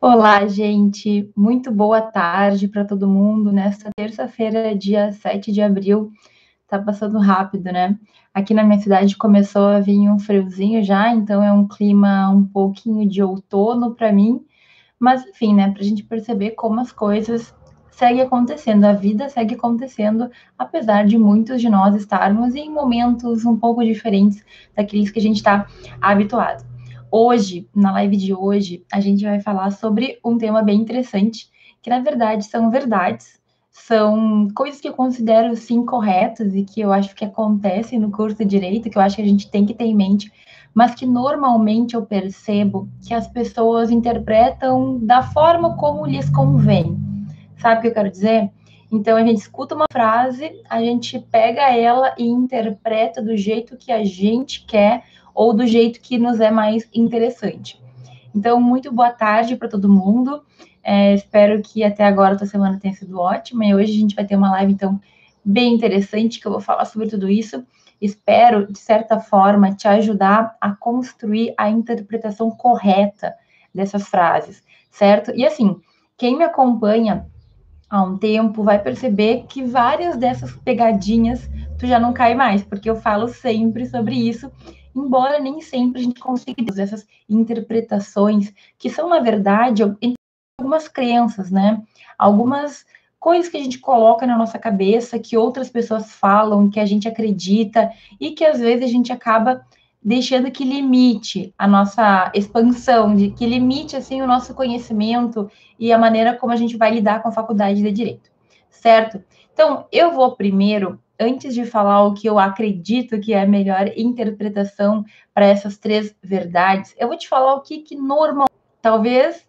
Olá, gente. Muito boa tarde para todo mundo. Nesta terça-feira, dia 7 de abril, tá passando rápido, né? Aqui na minha cidade começou a vir um friozinho já, então é um clima um pouquinho de outono para mim. Mas, enfim, né, para a gente perceber como as coisas seguem acontecendo, a vida segue acontecendo, apesar de muitos de nós estarmos em momentos um pouco diferentes daqueles que a gente está habituado. Hoje, na live de hoje, a gente vai falar sobre um tema bem interessante, que na verdade são verdades, são coisas que eu considero sim corretas e que eu acho que acontecem no curso de direito, que eu acho que a gente tem que ter em mente, mas que normalmente eu percebo que as pessoas interpretam da forma como lhes convém. Sabe o que eu quero dizer? Então a gente escuta uma frase, a gente pega ela e interpreta do jeito que a gente quer ou do jeito que nos é mais interessante. Então, muito boa tarde para todo mundo. É, espero que até agora a tua semana tenha sido ótima. E hoje a gente vai ter uma live, então, bem interessante, que eu vou falar sobre tudo isso. Espero, de certa forma, te ajudar a construir a interpretação correta dessas frases, certo? E assim, quem me acompanha há um tempo vai perceber que várias dessas pegadinhas tu já não cai mais, porque eu falo sempre sobre isso embora nem sempre a gente consiga essas interpretações, que são, na verdade, algumas crenças, né? Algumas coisas que a gente coloca na nossa cabeça, que outras pessoas falam, que a gente acredita, e que às vezes a gente acaba deixando que limite a nossa expansão, de que limite assim o nosso conhecimento e a maneira como a gente vai lidar com a faculdade de direito, certo? Então, eu vou primeiro antes de falar o que eu acredito que é a melhor interpretação para essas três verdades, eu vou te falar o que, que normal, talvez.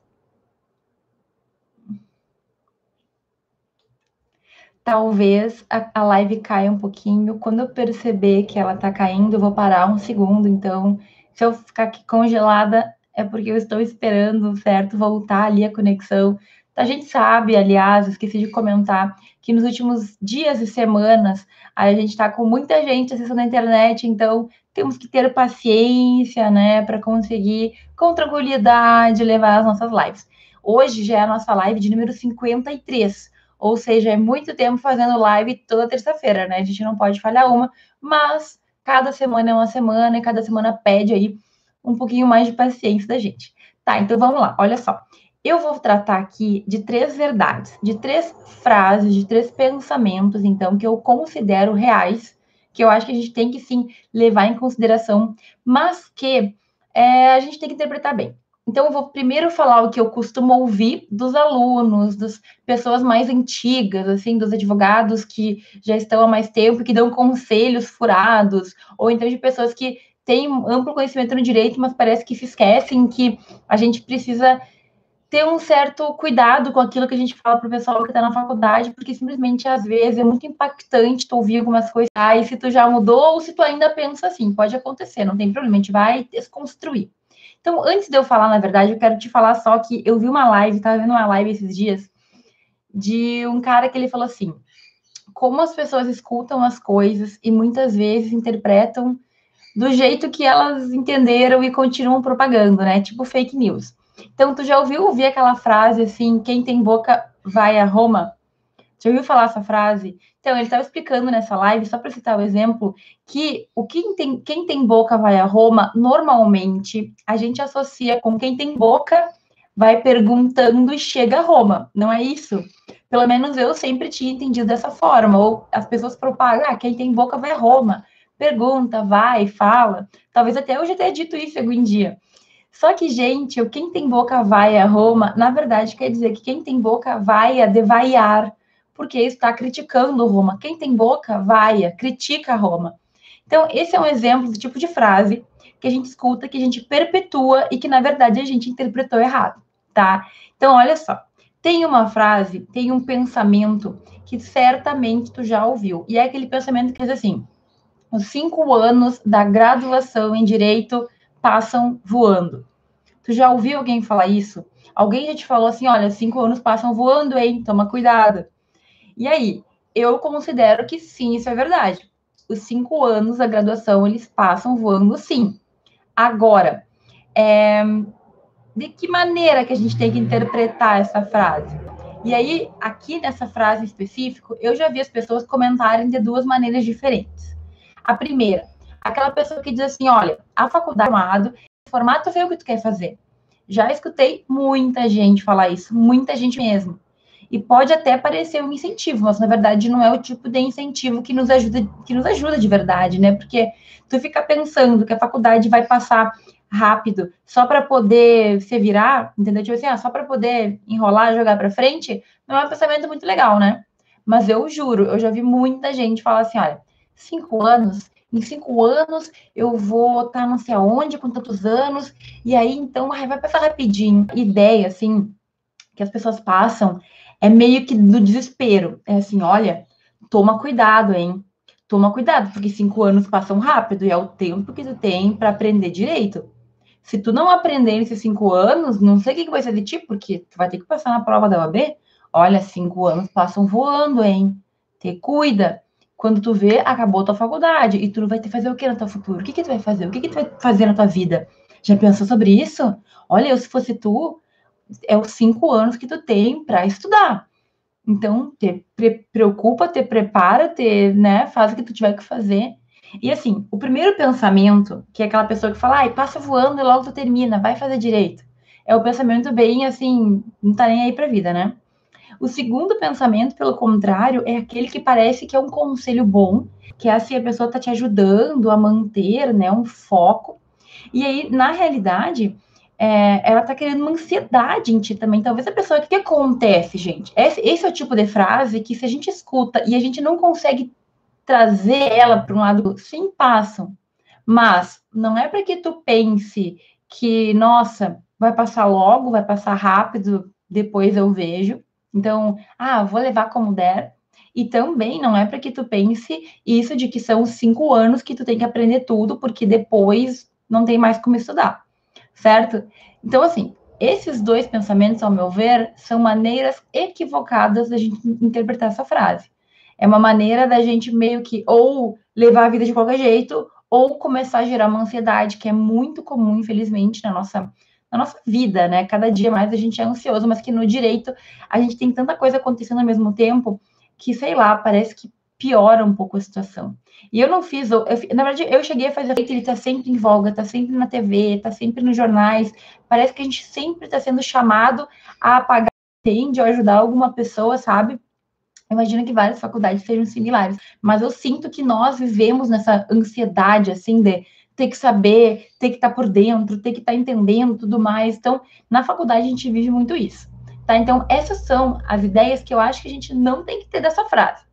Talvez a, a live caia um pouquinho. Quando eu perceber que ela está caindo, eu vou parar um segundo. Então, se eu ficar aqui congelada, é porque eu estou esperando, certo? Voltar ali a conexão a gente sabe, aliás, esqueci de comentar, que nos últimos dias e semanas a gente está com muita gente acessando a internet, então temos que ter paciência, né, para conseguir com tranquilidade levar as nossas lives. Hoje já é a nossa live de número 53, ou seja, é muito tempo fazendo live toda terça-feira, né? A gente não pode falhar uma, mas cada semana é uma semana e cada semana pede aí um pouquinho mais de paciência da gente. Tá, então vamos lá, olha só. Eu vou tratar aqui de três verdades, de três frases, de três pensamentos, então, que eu considero reais, que eu acho que a gente tem que sim levar em consideração, mas que é, a gente tem que interpretar bem. Então, eu vou primeiro falar o que eu costumo ouvir dos alunos, das pessoas mais antigas, assim, dos advogados que já estão há mais tempo, que dão conselhos furados, ou então de pessoas que têm amplo conhecimento no direito, mas parece que se esquecem que a gente precisa ter um certo cuidado com aquilo que a gente fala para o pessoal que está na faculdade, porque simplesmente às vezes é muito impactante tu ouvir algumas coisas, aí ah, se tu já mudou ou se tu ainda pensa assim, pode acontecer, não tem problema, a gente vai desconstruir. Então, antes de eu falar, na verdade, eu quero te falar só que eu vi uma live, estava vendo uma live esses dias, de um cara que ele falou assim: como as pessoas escutam as coisas e muitas vezes interpretam do jeito que elas entenderam e continuam propagando, né? Tipo fake news. Então, tu já ouviu ouvir aquela frase assim, quem tem boca vai a Roma? Já ouviu falar essa frase? Então, ele estava explicando nessa live, só para citar o exemplo, que o quem tem, quem tem boca vai a Roma, normalmente a gente associa com quem tem boca vai perguntando e chega a Roma, não é isso? Pelo menos eu sempre tinha entendido dessa forma, ou as pessoas propagam, ah, quem tem boca vai a Roma, pergunta, vai, fala. Talvez até hoje tenha dito isso algum dia. Só que, gente, o quem tem boca vai a Roma, na verdade quer dizer que quem tem boca vai a devaiar, porque está criticando Roma. Quem tem boca vai a, critica Roma. Então, esse é um exemplo do tipo de frase que a gente escuta, que a gente perpetua e que, na verdade, a gente interpretou errado, tá? Então, olha só. Tem uma frase, tem um pensamento que certamente tu já ouviu. E é aquele pensamento que diz assim: os cinco anos da graduação em direito passam voando. Tu já ouviu alguém falar isso? Alguém já te falou assim: olha, cinco anos passam voando, hein? Toma cuidado. E aí, eu considero que sim, isso é verdade. Os cinco anos da graduação, eles passam voando sim. Agora, é, de que maneira que a gente tem que interpretar essa frase? E aí, aqui nessa frase específica, eu já vi as pessoas comentarem de duas maneiras diferentes. A primeira, aquela pessoa que diz assim: olha, a faculdade é formato vê o que tu quer fazer. Já escutei muita gente falar isso, muita gente mesmo. E pode até parecer um incentivo, mas na verdade não é o tipo de incentivo que nos ajuda, que nos ajuda de verdade, né? Porque tu fica pensando que a faculdade vai passar rápido só para poder se virar, entendeu? Tipo assim, ah, só para poder enrolar, jogar para frente, não é um pensamento muito legal, né? Mas eu juro, eu já vi muita gente falar assim, olha, cinco anos, em cinco anos eu vou estar tá não sei aonde, com tantos anos, e aí então ai, vai passar rapidinho. Ideia, assim, que as pessoas passam é meio que do desespero. É assim, olha, toma cuidado, hein? Toma cuidado, porque cinco anos passam rápido e é o tempo que tu tem para aprender direito. Se tu não aprender nesses cinco anos, não sei o que vai ser de ti, porque tu vai ter que passar na prova da OAB. Olha, cinco anos passam voando, hein? Te cuida. Quando tu vê, acabou tua faculdade e tu vai ter que fazer o que no teu futuro? O que, que tu vai fazer? O que, que tu vai fazer na tua vida? Já pensou sobre isso? Olha, eu, se fosse tu, é os cinco anos que tu tem para estudar. Então, te pre preocupa, te prepara, te, né, faz o que tu tiver que fazer. E assim, o primeiro pensamento, que é aquela pessoa que fala, ai, passa voando e logo tu termina, vai fazer direito. É o pensamento bem assim, não tá nem aí pra vida, né? O segundo pensamento, pelo contrário, é aquele que parece que é um conselho bom, que é assim, a pessoa tá te ajudando a manter, né, um foco. E aí, na realidade, é, ela tá querendo uma ansiedade em ti também. Talvez a pessoa, o que, que acontece, gente? Esse, esse, é o tipo de frase que se a gente escuta e a gente não consegue trazer ela para um lado, sim, passam. Mas não é para que tu pense que, nossa, vai passar logo, vai passar rápido, depois eu vejo. Então, ah, vou levar como der. E também não é para que tu pense isso de que são cinco anos que tu tem que aprender tudo, porque depois não tem mais como estudar certo? Então, assim, esses dois pensamentos, ao meu ver, são maneiras equivocadas da gente interpretar essa frase. É uma maneira da gente meio que ou levar a vida de qualquer jeito, ou começar a gerar uma ansiedade, que é muito comum, infelizmente, na nossa, na nossa vida, né? Cada dia mais a gente é ansioso, mas que no direito a gente tem tanta coisa acontecendo ao mesmo tempo que, sei lá, parece que piora um pouco a situação. E eu não fiz, eu, na verdade, eu cheguei a fazer que ele está sempre em voga, está sempre na TV, está sempre nos jornais. Parece que a gente sempre está sendo chamado a pagar tende ou ajudar alguma pessoa, sabe? Imagino que várias faculdades sejam similares, mas eu sinto que nós vivemos nessa ansiedade, assim, de ter que saber, ter que estar tá por dentro, ter que estar tá entendendo tudo mais. Então, na faculdade a gente vive muito isso, tá? Então, essas são as ideias que eu acho que a gente não tem que ter dessa frase.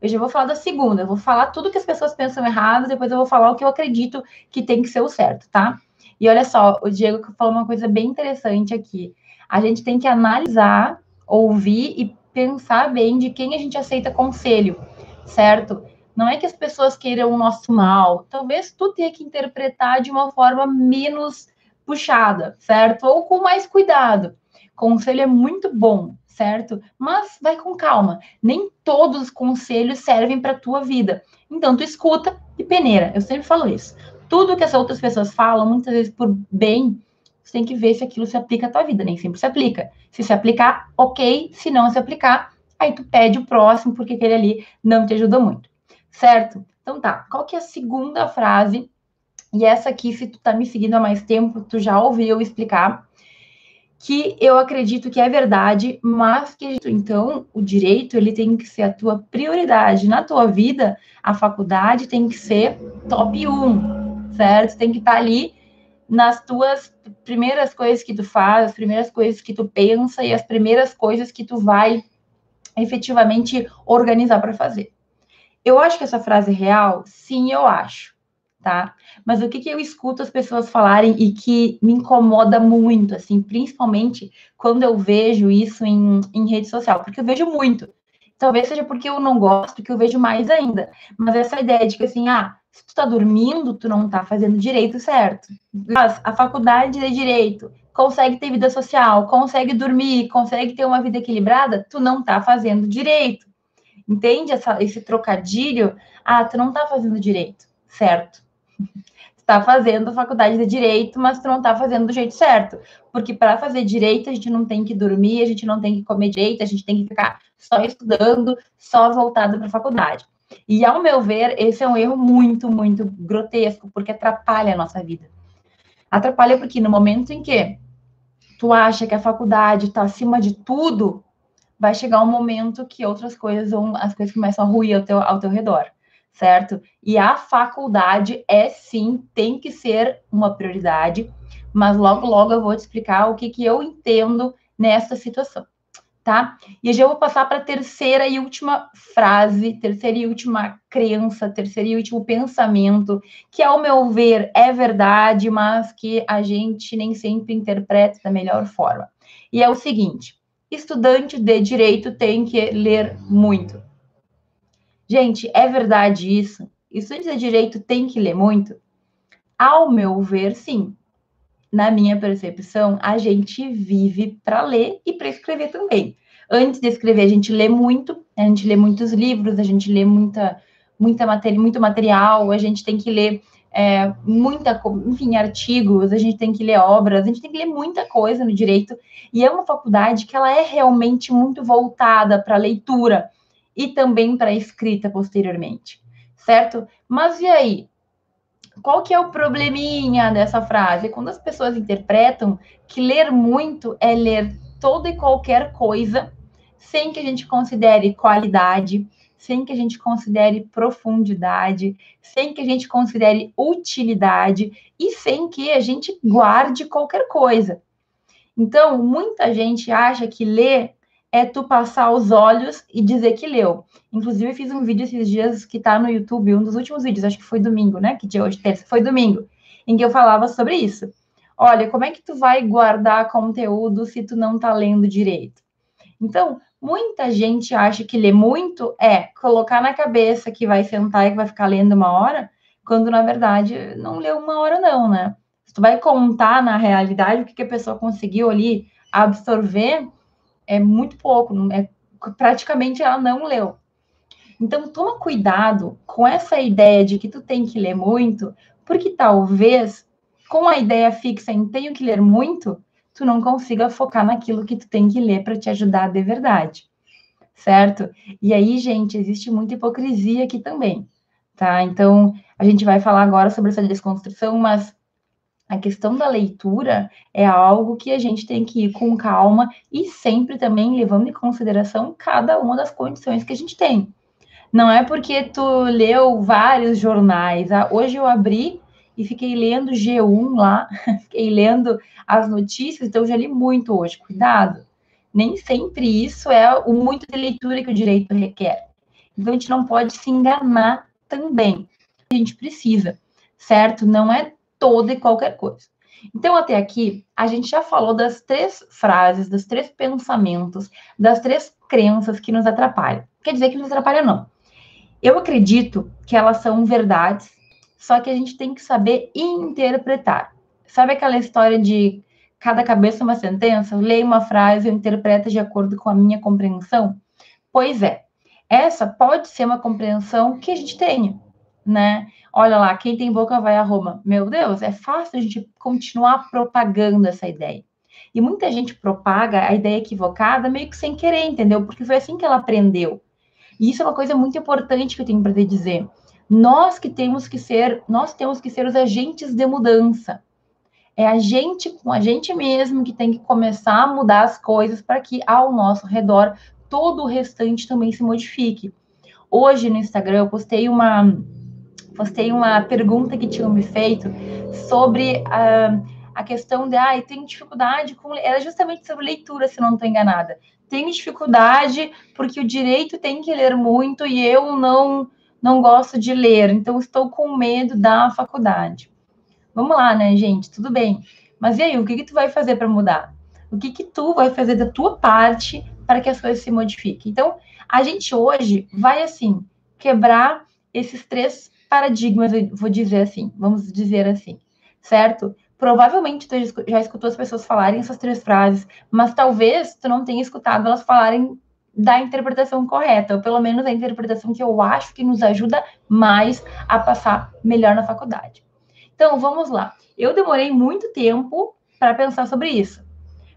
Eu já vou falar da segunda, eu vou falar tudo que as pessoas pensam errado, depois eu vou falar o que eu acredito que tem que ser o certo, tá? E olha só, o Diego falou uma coisa bem interessante aqui. A gente tem que analisar, ouvir e pensar bem de quem a gente aceita conselho, certo? Não é que as pessoas queiram o nosso mal. Talvez tu tenha que interpretar de uma forma menos puxada, certo? Ou com mais cuidado. Conselho é muito bom, certo? Mas vai com calma. Nem todos os conselhos servem para a tua vida. Então, tu escuta e peneira. Eu sempre falo isso. Tudo que as outras pessoas falam, muitas vezes por bem, você tem que ver se aquilo se aplica à tua vida. Nem sempre se aplica. Se se aplicar, ok. Se não se aplicar, aí tu pede o próximo, porque aquele ali não te ajudou muito. Certo? Então tá. Qual que é a segunda frase? E essa aqui, se tu tá me seguindo há mais tempo, tu já ouviu explicar que eu acredito que é verdade, mas que então o direito ele tem que ser a tua prioridade na tua vida, a faculdade tem que ser top 1, certo? Tem que estar ali nas tuas primeiras coisas que tu faz, as primeiras coisas que tu pensa e as primeiras coisas que tu vai efetivamente organizar para fazer. Eu acho que essa frase é real? Sim, eu acho tá? Mas o que, que eu escuto as pessoas falarem e que me incomoda muito, assim, principalmente quando eu vejo isso em, em rede social, porque eu vejo muito. Talvez seja porque eu não gosto, que eu vejo mais ainda. Mas essa ideia de que, assim, ah, se tu tá dormindo, tu não tá fazendo direito certo. Mas a faculdade de direito consegue ter vida social, consegue dormir, consegue ter uma vida equilibrada, tu não tá fazendo direito. Entende essa, esse trocadilho? Ah, tu não tá fazendo direito, certo? está fazendo faculdade de direito, mas tu não está fazendo do jeito certo. Porque para fazer direito, a gente não tem que dormir, a gente não tem que comer direito, a gente tem que ficar só estudando, só voltado para a faculdade. E, ao meu ver, esse é um erro muito, muito grotesco, porque atrapalha a nossa vida. Atrapalha porque no momento em que tu acha que a faculdade está acima de tudo, vai chegar um momento que outras coisas vão, as coisas começam a ruir ao teu, ao teu redor, certo? E a faculdade é sim, tem que ser uma prioridade, mas logo, logo eu vou te explicar o que, que eu entendo nessa situação tá? E já vou passar para a terceira e última frase, terceira e última crença, terceiro e último pensamento, que ao meu ver é verdade, mas que a gente nem sempre interpreta da melhor forma. E é o seguinte: estudante de direito tem que ler muito. Gente, é verdade isso? Estudante de direito tem que ler muito? Ao meu ver, sim na minha percepção, a gente vive para ler e para escrever também. Antes de escrever, a gente lê muito, a gente lê muitos livros, a gente lê muita, muita matéria, muito material, a gente tem que ler é, muita, enfim, artigos, a gente tem que ler obras, a gente tem que ler muita coisa no direito, e é uma faculdade que ela é realmente muito voltada para leitura e também para escrita posteriormente, certo? Mas e aí? qual que é o probleminha dessa frase? Quando as pessoas interpretam que ler muito é ler toda e qualquer coisa sem que a gente considere qualidade, sem que a gente considere profundidade, sem que a gente considere utilidade e sem que a gente guarde qualquer coisa. Então, muita gente acha que ler é tu passar os olhos e dizer que leu. Inclusive, eu fiz um vídeo esses dias que tá no YouTube, um dos últimos vídeos, acho que foi domingo, né? Que dia hoje, terça, foi domingo, em que eu falava sobre isso. Olha, como é que tu vai guardar conteúdo se tu não tá lendo direito? Então, muita gente acha que ler muito é colocar na cabeça que vai sentar e que vai ficar lendo uma hora, quando na verdade não leu uma hora, não, né? Se tu vai contar na realidade o que, que a pessoa conseguiu ali absorver, é muito pouco, é, praticamente ela não leu. Então, toma cuidado com essa ideia de que tu tem que ler muito, porque talvez, com a ideia fixa em tenho que ler muito, tu não consiga focar naquilo que tu tem que ler para te ajudar de verdade. Certo? E aí, gente, existe muita hipocrisia aqui também, tá? Então, a gente vai falar agora sobre essa desconstrução, mas a questão da leitura é algo que a gente tem que ir com calma e sempre também levando em consideração cada uma das condições que a gente tem. Não é porque tu leu vários jornais. Ah, hoje eu abri e fiquei lendo G1 lá, fiquei lendo as notícias, então já li muito hoje. Cuidado. Nem sempre isso é o muito de leitura que o direito requer. Então a gente não pode se enganar também. A gente precisa, certo? Não é toda e qualquer coisa. Então, até aqui, a gente já falou das três frases, dos três pensamentos, das três crenças que nos atrapalham. Quer dizer que nos atrapalham, não. Eu acredito que elas são verdades, só que a gente tem que saber interpretar. Sabe aquela história de cada cabeça uma sentença? Eu leio uma frase, eu interpreto de acordo com a minha compreensão? Pois é, essa pode ser uma compreensão que a gente tenha, né? Olha lá, quem tem boca vai a Roma. Meu Deus, é fácil a gente continuar propagando essa ideia. E muita gente propaga a ideia equivocada meio que sem querer, entendeu? Porque foi assim que ela aprendeu. E isso é uma coisa muito importante que eu tenho para te dizer. Nós que temos que ser, nós temos que ser os agentes de mudança. É a gente com a gente mesmo que tem que começar a mudar as coisas para que ao nosso redor todo o restante também se modifique. Hoje no Instagram eu postei uma postei uma pergunta que tinham me feito sobre a, a questão de, ah, tenho dificuldade com. Era justamente sobre leitura, se não estou enganada. Tenho dificuldade porque o direito tem que ler muito e eu não, não gosto de ler, então estou com medo da faculdade. Vamos lá, né, gente? Tudo bem. Mas e aí, o que, que tu vai fazer para mudar? O que, que tu vai fazer da tua parte para que as coisas se modifiquem? Então, a gente hoje vai, assim, quebrar esses três paradigmas, eu vou dizer assim, vamos dizer assim, certo? Provavelmente tu já escutou as pessoas falarem essas três frases, mas talvez tu não tenha escutado elas falarem da interpretação correta, ou pelo menos a interpretação que eu acho que nos ajuda mais a passar melhor na faculdade. Então, vamos lá. Eu demorei muito tempo para pensar sobre isso.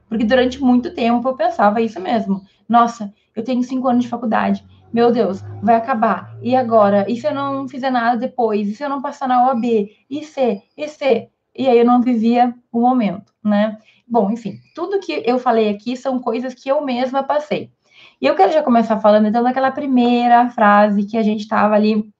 Porque durante muito tempo eu pensava isso mesmo. Nossa, eu tenho cinco anos de faculdade. Meu Deus, vai acabar. E agora? E se eu não fizer nada depois? E se eu não passar na OAB? E se? E se? E aí eu não vivia o momento, né? Bom, enfim, tudo que eu falei aqui são coisas que eu mesma passei. E eu quero já começar falando, então, daquela primeira frase que a gente estava ali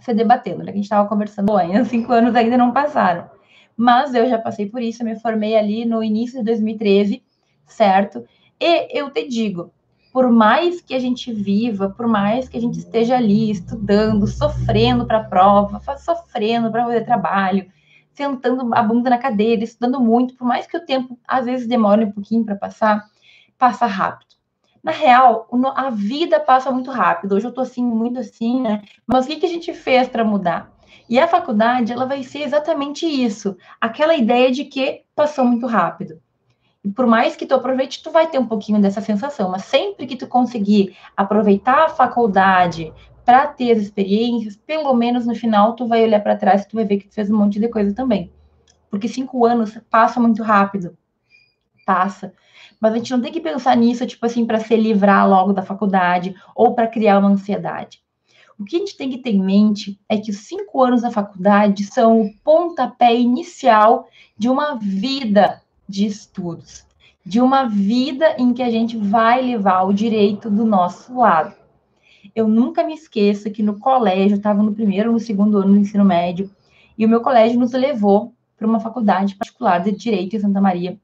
se debatendo, né? Que a gente estava conversando ainda, cinco anos ainda não passaram. Mas eu já passei por isso, eu me formei ali no início de 2013, certo? E eu te digo, por mais que a gente viva, por mais que a gente esteja ali estudando, sofrendo para a prova, sofrendo para fazer trabalho, sentando a bunda na cadeira, estudando muito, por mais que o tempo às vezes demore um pouquinho para passar, passa rápido. Na real, a vida passa muito rápido. Hoje eu tô assim, muito assim, né? Mas o que, que a gente fez para mudar? E a faculdade, ela vai ser exatamente isso. Aquela ideia de que passou muito rápido. E por mais que tu aproveite, tu vai ter um pouquinho dessa sensação. Mas sempre que tu conseguir aproveitar a faculdade para ter as experiências, pelo menos no final, tu vai olhar para trás e tu vai ver que tu fez um monte de coisa também. Porque cinco anos passa muito rápido. Passa. Mas a gente não tem que pensar nisso, tipo assim, para se livrar logo da faculdade ou para criar uma ansiedade. O que a gente tem que ter em mente é que os cinco anos da faculdade são o pontapé inicial de uma vida de estudos, de uma vida em que a gente vai levar o direito do nosso lado. Eu nunca me esqueço que no colégio, eu estava no primeiro ou no segundo ano do ensino médio, e o meu colégio nos levou para uma faculdade particular de Direito em Santa Maria,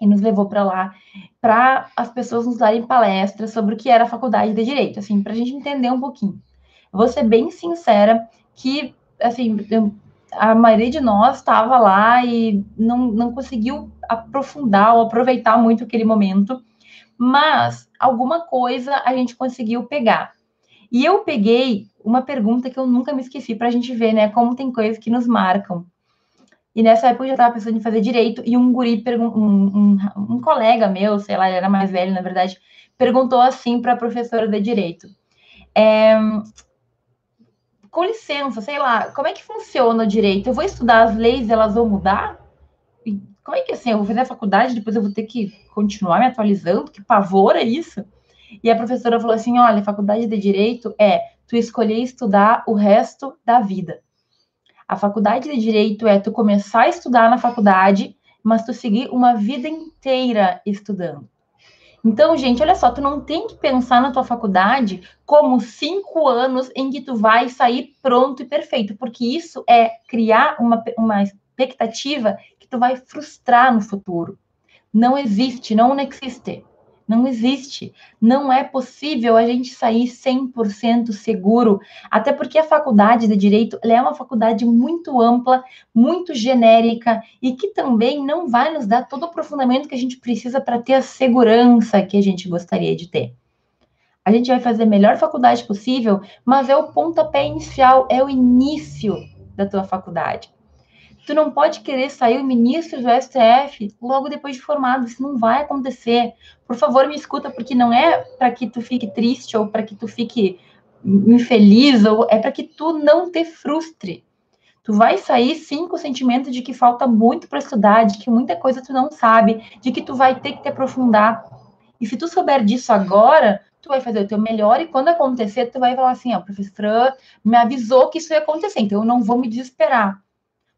e nos levou para lá para as pessoas nos darem palestras sobre o que era a faculdade de direito, assim, para a gente entender um pouquinho. Vou ser bem sincera que, assim, a maioria de nós estava lá e não, não conseguiu aprofundar ou aproveitar muito aquele momento, mas alguma coisa a gente conseguiu pegar. E eu peguei uma pergunta que eu nunca me esqueci para a gente ver, né, como tem coisas que nos marcam. E nessa época eu já estava pensando em fazer direito, e um guri, um, um, um, colega meu, sei lá, ele era mais velho, na verdade, perguntou assim para a professora de direito: é, com licença, sei lá, como é que funciona o direito? Eu vou estudar as leis, elas vão mudar? E como é que assim, eu vou fazer a faculdade, depois eu vou ter que continuar me atualizando? Que pavor é isso? E a professora falou assim: olha, faculdade de direito é tu escolher estudar o resto da vida. A faculdade de direito é tu começar a estudar na faculdade, mas tu seguir uma vida inteira estudando. Então, gente, olha só, tu não tem que pensar na tua faculdade como cinco anos em que tu vai sair pronto e perfeito, porque isso é criar uma, uma expectativa que tu vai frustrar no futuro. Não existe, não existe. Não existe. Não é possível a gente sair 100% seguro, até porque a faculdade de direito é uma faculdade muito ampla, muito genérica e que também não vai nos dar todo o aprofundamento que a gente precisa para ter a segurança que a gente gostaria de ter. A gente vai fazer a melhor faculdade possível, mas é o pontapé inicial, é o início da tua faculdade. Tu não pode querer sair o ministro do STF logo depois de formado, isso não vai acontecer. Por favor, me escuta, porque não é para que tu fique triste ou para que tu fique infeliz, ou é para que tu não te frustre. Tu vai sair sim com o sentimento de que falta muito para estudar, de que muita coisa tu não sabe, de que tu vai ter que te aprofundar. E se tu souber disso agora, tu vai fazer o teu melhor e quando acontecer, tu vai falar assim, ó, professora me avisou que isso ia acontecer, então eu não vou me desesperar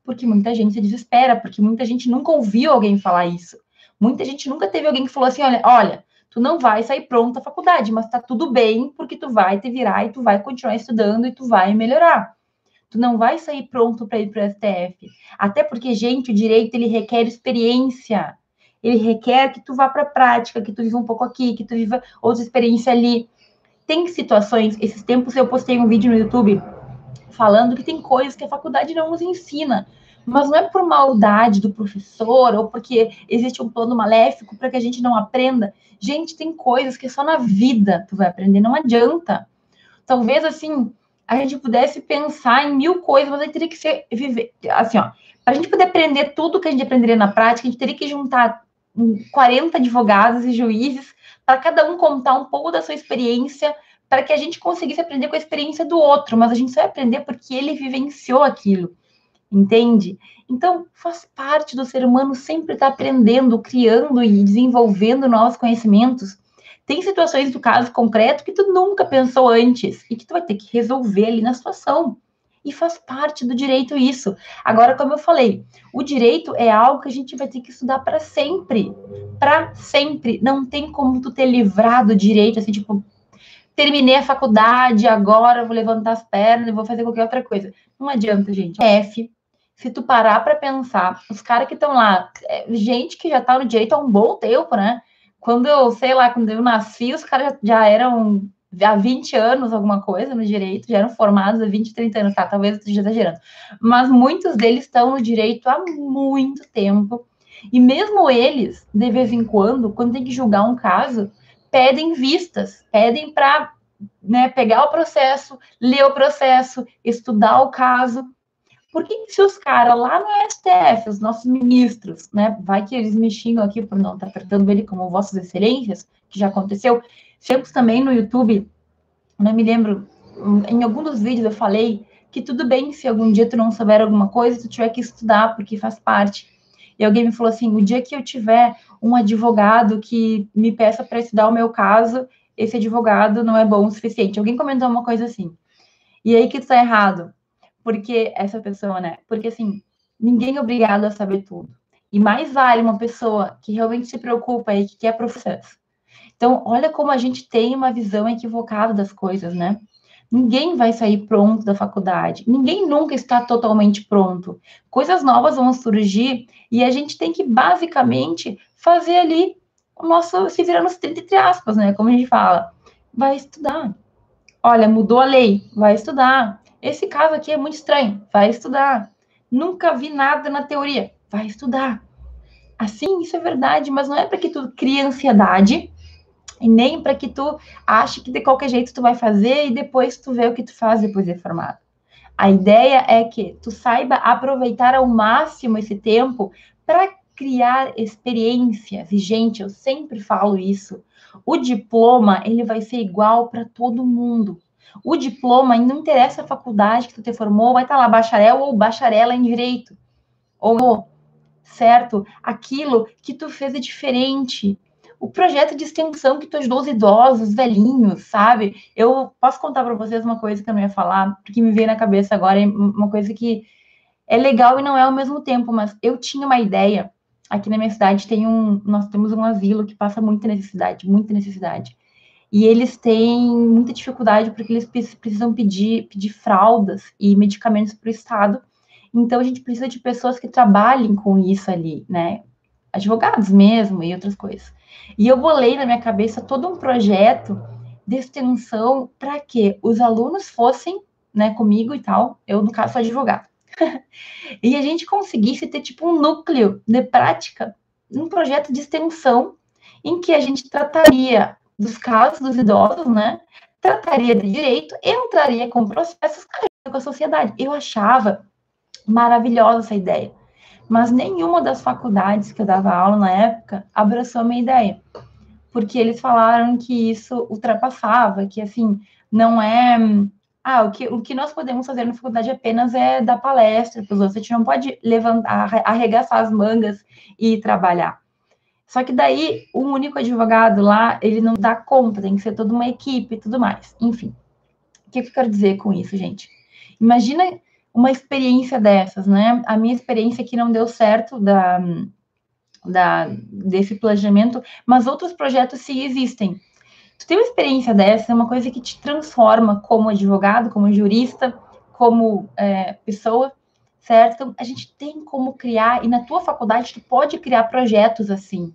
porque muita gente se desespera, porque muita gente nunca ouviu alguém falar isso. Muita gente nunca teve alguém que falou assim: olha, olha, tu não vai sair pronto da faculdade, mas tá tudo bem, porque tu vai te virar e tu vai continuar estudando e tu vai melhorar. Tu não vai sair pronto para ir para o STF. Até porque, gente, o direito ele requer experiência. Ele requer que tu vá para a prática, que tu viva um pouco aqui, que tu viva outra experiência ali. Tem situações, esses tempos eu postei um vídeo no YouTube falando que tem coisas que a faculdade não nos ensina mas não é por maldade do professor ou porque existe um plano maléfico para que a gente não aprenda. Gente, tem coisas que só na vida tu vai aprender, não adianta. Talvez assim a gente pudesse pensar em mil coisas, mas a gente teria que ser viver assim, ó. Para a gente poder aprender tudo que a gente aprenderia na prática, a gente teria que juntar 40 advogados e juízes para cada um contar um pouco da sua experiência, para que a gente conseguisse aprender com a experiência do outro, mas a gente só vai aprender porque ele vivenciou aquilo. Entende? Então, faz parte do ser humano sempre estar tá aprendendo, criando e desenvolvendo novos conhecimentos. Tem situações do caso concreto que tu nunca pensou antes e que tu vai ter que resolver ali na situação. E faz parte do direito isso. Agora, como eu falei, o direito é algo que a gente vai ter que estudar para sempre. Para sempre. Não tem como tu ter livrado o direito, assim, tipo, terminei a faculdade, agora vou levantar as pernas e vou fazer qualquer outra coisa. Não adianta, gente. F, se tu parar para pensar, os caras que estão lá, é, gente que já tá no direito há um bom tempo, né? Quando eu, sei lá, quando eu nasci, os caras já, já eram há 20 anos, alguma coisa, no direito, já eram formados há 20, 30 anos, tá? Talvez eu esteja exagerando. Mas muitos deles estão no direito há muito tempo. E mesmo eles, de vez em quando, quando tem que julgar um caso, pedem vistas, pedem para né, pegar o processo, ler o processo, estudar o caso. Por que, se os caras lá no STF, os nossos ministros, né, vai que eles me xingam aqui por não estar tá tratando ele como vossas excelências, que já aconteceu, chegamos também no YouTube, não me lembro, em algum dos vídeos eu falei que tudo bem se algum dia tu não souber alguma coisa, tu tiver que estudar, porque faz parte. E alguém me falou assim, o dia que eu tiver um advogado que me peça para estudar o meu caso, esse advogado não é bom o suficiente. Alguém comentou uma coisa assim. E aí que tu tá errado. Porque essa pessoa, né? Porque assim, ninguém é obrigado a saber tudo. E mais vale uma pessoa que realmente se preocupa e que quer processo. Então, olha como a gente tem uma visão equivocada das coisas, né? Ninguém vai sair pronto da faculdade. Ninguém nunca está totalmente pronto. Coisas novas vão surgir e a gente tem que basicamente fazer ali o nosso se virar nos 30 entre aspas, né? Como a gente fala. Vai estudar. Olha, mudou a lei, vai estudar. Esse caso aqui é muito estranho, vai estudar. Nunca vi nada na teoria, vai estudar. Assim, isso é verdade, mas não é para que tu crie ansiedade e nem para que tu ache que de qualquer jeito tu vai fazer e depois tu vê o que tu faz depois de formado. A ideia é que tu saiba aproveitar ao máximo esse tempo para criar experiências. E gente, eu sempre falo isso. O diploma, ele vai ser igual para todo mundo. O diploma, não interessa a faculdade que tu te formou, vai estar tá lá bacharel ou bacharela em direito. Ou, certo? Aquilo que tu fez é diferente. O projeto de extensão que tu ajudou os idosos, velhinhos, sabe? Eu posso contar para vocês uma coisa que eu não ia falar, porque me veio na cabeça agora, uma coisa que é legal e não é ao mesmo tempo, mas eu tinha uma ideia. Aqui na minha cidade tem um, nós temos um asilo que passa muita necessidade, muita necessidade e eles têm muita dificuldade porque eles precisam pedir, pedir fraldas e medicamentos para o Estado. Então, a gente precisa de pessoas que trabalhem com isso ali, né? Advogados mesmo e outras coisas. E eu bolei na minha cabeça todo um projeto de extensão para que os alunos fossem, né, comigo e tal. Eu, no caso, sou advogado. e a gente conseguisse ter, tipo, um núcleo de prática, um projeto de extensão em que a gente trataria dos casos dos idosos, né? Trataria de direito, entraria com processos com a sociedade. Eu achava maravilhosa essa ideia. Mas nenhuma das faculdades que eu dava aula na época abraçou a minha ideia. Porque eles falaram que isso ultrapassava, que assim, não é. Ah, o que, o que nós podemos fazer na faculdade apenas é dar palestra para os outros. A gente não pode levantar, arregaçar as mangas e trabalhar. Só que daí, um único advogado lá, ele não dá conta, tem que ser toda uma equipe e tudo mais. Enfim, o que eu quero dizer com isso, gente? Imagina uma experiência dessas, né? A minha experiência aqui não deu certo da, da, desse planejamento, mas outros projetos sim existem. Tu tem uma experiência dessa, é uma coisa que te transforma como advogado, como jurista, como é, pessoa, certo? Então, a gente tem como criar, e na tua faculdade tu pode criar projetos assim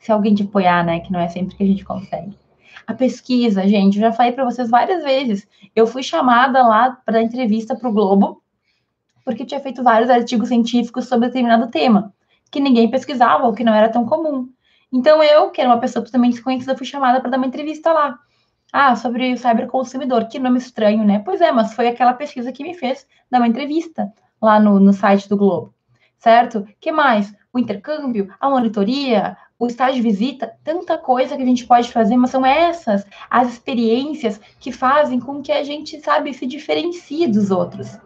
se alguém te apoiar, né? Que não é sempre que a gente consegue. A pesquisa, gente, eu já falei para vocês várias vezes. Eu fui chamada lá para entrevista para o Globo, porque tinha feito vários artigos científicos sobre determinado tema, que ninguém pesquisava ou que não era tão comum. Então eu, que era uma pessoa totalmente desconhecida, fui chamada para dar uma entrevista lá. Ah, sobre o cyberconsumidor, que nome estranho, né? Pois é, mas foi aquela pesquisa que me fez dar uma entrevista lá no, no site do Globo, certo? que mais? O intercâmbio, a monitoria, o estágio visita, tanta coisa que a gente pode fazer, mas são essas as experiências que fazem com que a gente, sabe, se diferencie dos outros.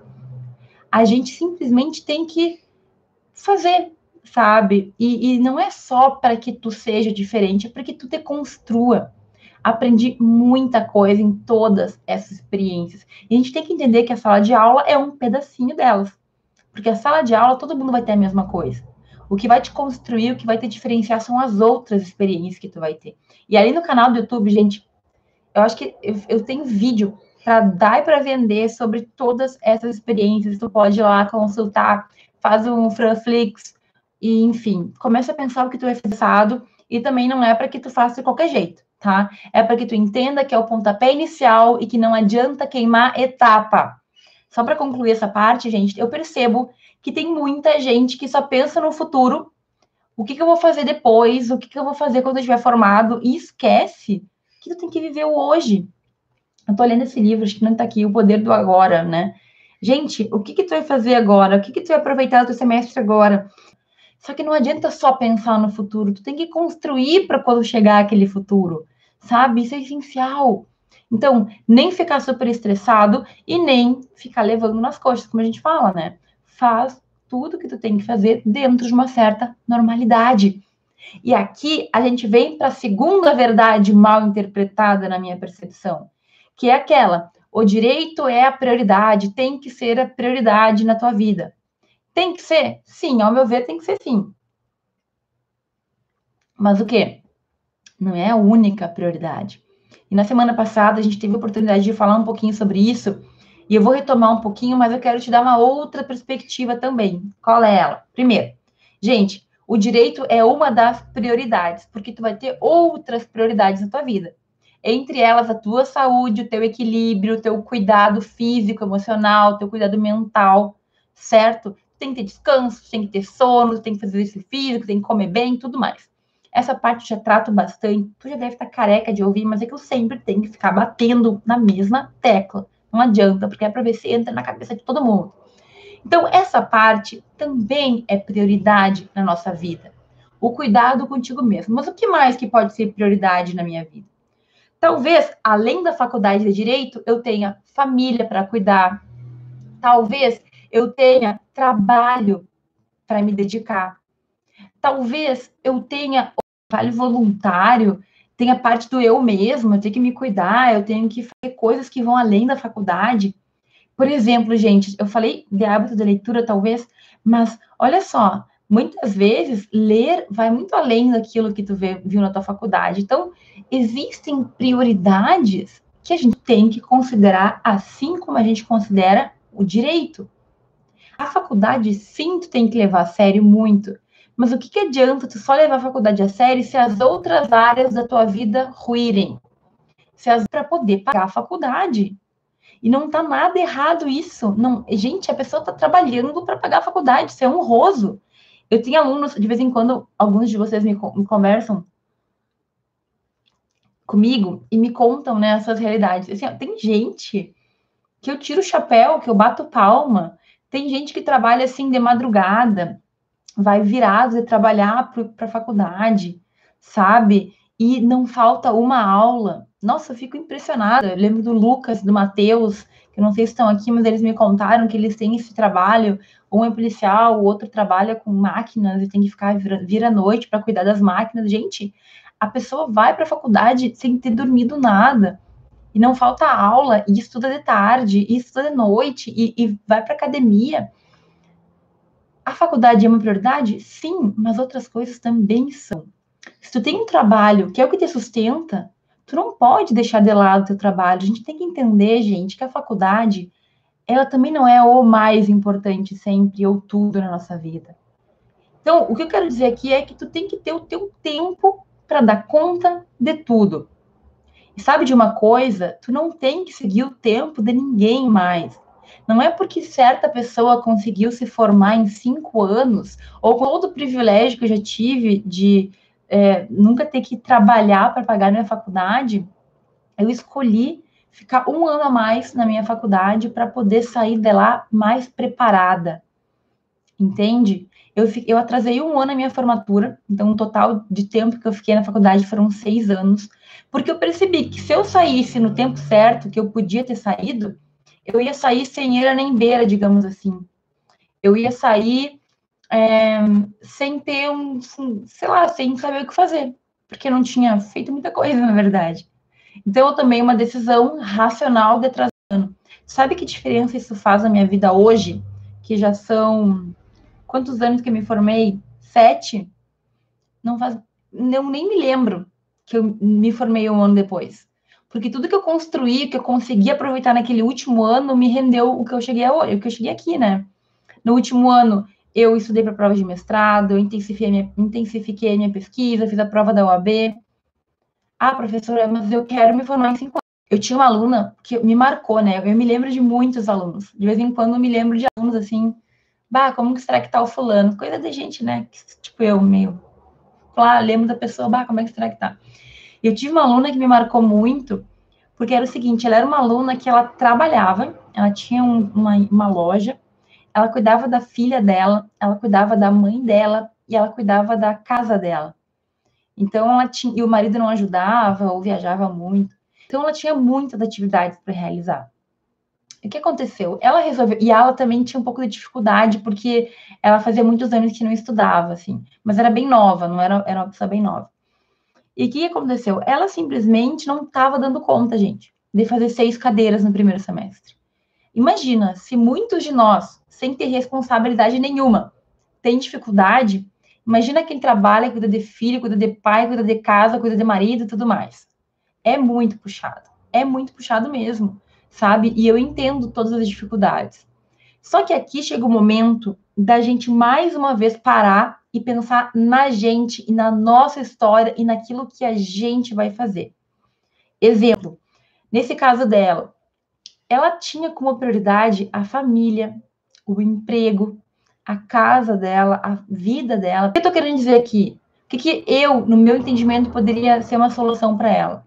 a gente simplesmente tem que fazer, sabe? E, e não é só para que tu seja diferente, é para que tu te construa. Aprendi muita coisa em todas essas experiências. E a gente tem que entender que a sala de aula é um pedacinho delas. Porque a sala de aula, todo mundo vai ter a mesma coisa. O que vai te construir, o que vai te diferenciar são as outras experiências que tu vai ter. E ali no canal do YouTube, gente, eu acho que eu, eu tenho vídeo para dar e para vender sobre todas essas experiências. Tu pode ir lá consultar, faz um Franflix, e enfim, começa a pensar o que tu vai fazer e também não é para que tu faça de qualquer jeito, tá? É para que tu entenda que é o pontapé inicial e que não adianta queimar etapa. Só para concluir essa parte, gente, eu percebo que tem muita gente que só pensa no futuro, o que, que eu vou fazer depois, o que, que eu vou fazer quando eu estiver formado, e esquece que tu tem que viver o hoje. Eu tô lendo esse livro, acho que não tá aqui, O Poder do Agora, né? Gente, o que que tu vai fazer agora? O que que tu vai aproveitar do teu semestre agora? Só que não adianta só pensar no futuro, tu tem que construir para quando chegar aquele futuro, sabe? Isso é essencial. Então, nem ficar super estressado e nem ficar levando nas coxas, como a gente fala, né? Faz tudo que tu tem que fazer dentro de uma certa normalidade. E aqui a gente vem para a segunda verdade mal interpretada na minha percepção, que é aquela: o direito é a prioridade, tem que ser a prioridade na tua vida. Tem que ser? Sim, ao meu ver, tem que ser sim. Mas o quê? Não é a única prioridade. E na semana passada a gente teve a oportunidade de falar um pouquinho sobre isso e eu vou retomar um pouquinho, mas eu quero te dar uma outra perspectiva também. Qual é ela? Primeiro, gente, o direito é uma das prioridades, porque tu vai ter outras prioridades na tua vida. Entre elas, a tua saúde, o teu equilíbrio, o teu cuidado físico, emocional, o teu cuidado mental, certo? Tem que ter descanso, tem que ter sono, tem que fazer exercício físico, tem que comer bem, tudo mais. Essa parte eu já trato bastante. Tu já deve estar careca de ouvir, mas é que eu sempre tenho que ficar batendo na mesma tecla. Não adianta, porque é para ver se entra na cabeça de todo mundo. Então, essa parte também é prioridade na nossa vida. O cuidado contigo mesmo. Mas o que mais que pode ser prioridade na minha vida? Talvez, além da faculdade de direito, eu tenha família para cuidar. Talvez eu tenha trabalho para me dedicar. Talvez eu tenha trabalho voluntário tem a parte do eu mesmo, eu tenho que me cuidar, eu tenho que fazer coisas que vão além da faculdade. Por exemplo, gente, eu falei de hábito de leitura, talvez, mas olha só, muitas vezes ler vai muito além daquilo que tu vê, viu na tua faculdade. Então, existem prioridades que a gente tem que considerar, assim como a gente considera o direito. A faculdade, sim, tu tem que levar a sério muito, mas o que, que adianta tu só levar a faculdade a sério se as outras áreas da tua vida ruírem? Se as para poder pagar a faculdade. E não tá nada errado isso. Não, gente, a pessoa está trabalhando para pagar a faculdade, isso é honroso. Eu tenho alunos, de vez em quando, alguns de vocês me, me conversam comigo e me contam né, essas realidades. Assim, ó, tem gente que eu tiro o chapéu, que eu bato palma, tem gente que trabalha assim de madrugada, vai virado de trabalhar para a faculdade, sabe? E não falta uma aula. Nossa, eu fico impressionada. Eu lembro do Lucas, do Matheus, que não sei se estão aqui, mas eles me contaram que eles têm esse trabalho. Um é policial, o outro trabalha com máquinas e tem que ficar vir à noite para cuidar das máquinas. Gente, a pessoa vai para a faculdade sem ter dormido nada. E não falta aula, e estuda de tarde, e estuda de noite, e, e vai para academia. A faculdade é uma prioridade? Sim, mas outras coisas também são. Se tu tem um trabalho que é o que te sustenta, tu não pode deixar de lado o teu trabalho. A gente tem que entender, gente, que a faculdade, ela também não é o mais importante sempre ou tudo na nossa vida. Então, o que eu quero dizer aqui é que tu tem que ter o teu tempo para dar conta de tudo. E sabe de uma coisa? Tu não tem que seguir o tempo de ninguém mais. Não é porque certa pessoa conseguiu se formar em cinco anos, ou com todo o privilégio que eu já tive de é, nunca ter que trabalhar para pagar minha faculdade, eu escolhi ficar um ano a mais na minha faculdade para poder sair de lá mais preparada. Entende? Eu, eu atrasei um ano a minha formatura, então o total de tempo que eu fiquei na faculdade foram seis anos, porque eu percebi que se eu saísse no tempo certo, que eu podia ter saído, eu ia sair sem eira nem beira, digamos assim. eu ia sair é, sem ter um, sei lá, sem saber o que fazer, porque não tinha feito muita coisa, na verdade. Então, tomei uma decisão racional de atrasando. Sabe que diferença isso faz na minha vida hoje? Que já são quantos anos que eu me formei? Sete? Não faz. Eu nem me lembro que eu me formei um ano depois. Porque tudo que eu construí, que eu consegui aproveitar naquele último ano, me rendeu o que eu cheguei hoje, o que eu cheguei aqui, né? No último ano, eu estudei para prova de mestrado, intensifiquei minha, intensifiquei minha pesquisa, fiz a prova da UAB. Ah, professora, mas eu quero me formar em cinco anos. Eu tinha uma aluna que me marcou, né? Eu me lembro de muitos alunos. De vez em quando eu me lembro de alunos assim, bah, como que será que tá o fulano? Coisa de gente, né? Tipo eu, meio. Claro, lembro da pessoa, bah, como é que será que tá? Eu tive uma aluna que me marcou muito, porque era o seguinte, ela era uma aluna que ela trabalhava, ela tinha um, uma, uma loja, ela cuidava da filha dela, ela cuidava da mãe dela e ela cuidava da casa dela. Então ela tinha, e o marido não ajudava ou viajava muito. Então ela tinha muitas atividades para realizar. O que aconteceu? Ela resolveu, e ela também tinha um pouco de dificuldade, porque ela fazia muitos anos que não estudava, assim, mas era bem nova, não era, era uma pessoa bem nova. E o que aconteceu? Ela simplesmente não estava dando conta, gente, de fazer seis cadeiras no primeiro semestre. Imagina, se muitos de nós, sem ter responsabilidade nenhuma, têm dificuldade, imagina quem trabalha, cuida de filho, cuida de pai, cuida de casa, cuida de marido e tudo mais. É muito puxado. É muito puxado mesmo sabe? E eu entendo todas as dificuldades. Só que aqui chega o momento da gente mais uma vez parar e pensar na gente e na nossa história e naquilo que a gente vai fazer. Exemplo, nesse caso dela, ela tinha como prioridade a família, o emprego, a casa dela, a vida dela. O que eu tô querendo dizer aqui? O que, que eu, no meu entendimento, poderia ser uma solução para ela?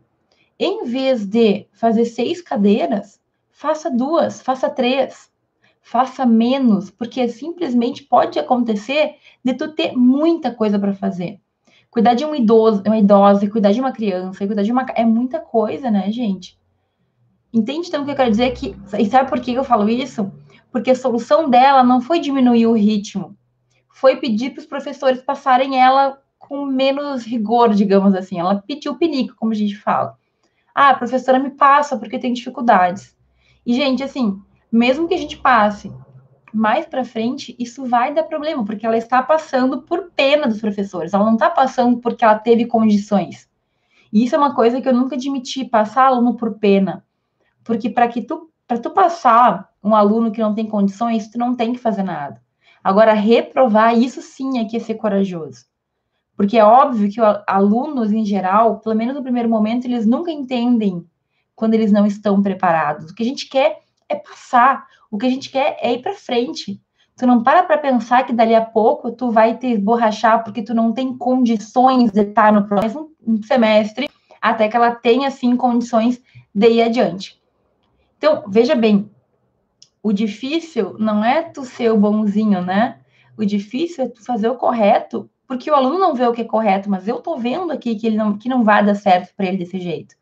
Em vez de fazer seis cadeiras, faça duas, faça três, faça menos, porque simplesmente pode acontecer de tu ter muita coisa para fazer. Cuidar de um idoso, uma idosa, cuidar de uma criança, cuidar de uma é muita coisa, né, gente? Entende então o que eu quero dizer que e sabe por que eu falo isso? Porque a solução dela não foi diminuir o ritmo, foi pedir para os professores passarem ela com menos rigor, digamos assim. Ela pediu o pinico, como a gente fala. Ah, professora, me passa porque tem dificuldades. E, gente, assim, mesmo que a gente passe mais para frente, isso vai dar problema, porque ela está passando por pena dos professores, ela não está passando porque ela teve condições. E isso é uma coisa que eu nunca admiti, passar aluno por pena. Porque para que tu, para tu passar um aluno que não tem condições, tu não tem que fazer nada. Agora, reprovar, isso sim é que é ser corajoso. Porque é óbvio que alunos, em geral, pelo menos no primeiro momento, eles nunca entendem quando eles não estão preparados. O que a gente quer é passar, o que a gente quer é ir para frente. Tu não para para pensar que dali a pouco tu vai te borrachar porque tu não tem condições de estar no próximo semestre, até que ela tenha, sim, condições de ir adiante. Então, veja bem, o difícil não é tu ser o bonzinho, né? O difícil é tu fazer o correto porque o aluno não vê o que é correto, mas eu tô vendo aqui que ele não, que não vai dar certo para ele desse jeito.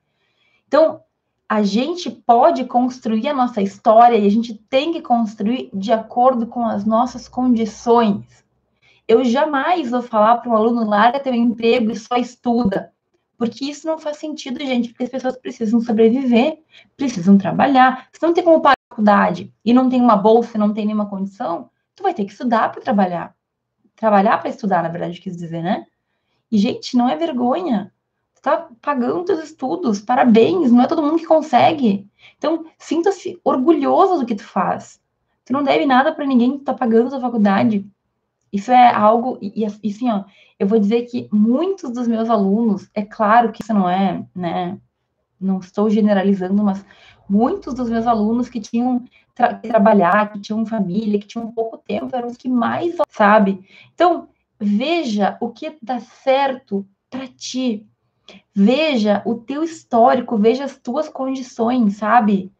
Então, a gente pode construir a nossa história e a gente tem que construir de acordo com as nossas condições. Eu jamais vou falar para um aluno larga teu emprego e só estuda, porque isso não faz sentido, gente, porque as pessoas precisam sobreviver, precisam trabalhar. Se não tem como pagar a faculdade e não tem uma bolsa, não tem nenhuma condição, tu vai ter que estudar para trabalhar trabalhar para estudar, na verdade, quis dizer, né? E, gente, não é vergonha. Tu tá pagando teus estudos, parabéns, não é todo mundo que consegue. Então, sinta-se orgulhoso do que tu faz. Tu não deve nada para ninguém que tá pagando a tua faculdade. Isso é algo, e, e assim, ó, eu vou dizer que muitos dos meus alunos, é claro que isso não é, né, não estou generalizando, mas muitos dos meus alunos que tinham tra que trabalhar, que tinham família, que tinham pouco tempo, eram os que mais, sabe? Então, veja o que dá certo para ti. Veja o teu histórico, veja as tuas condições, sabe?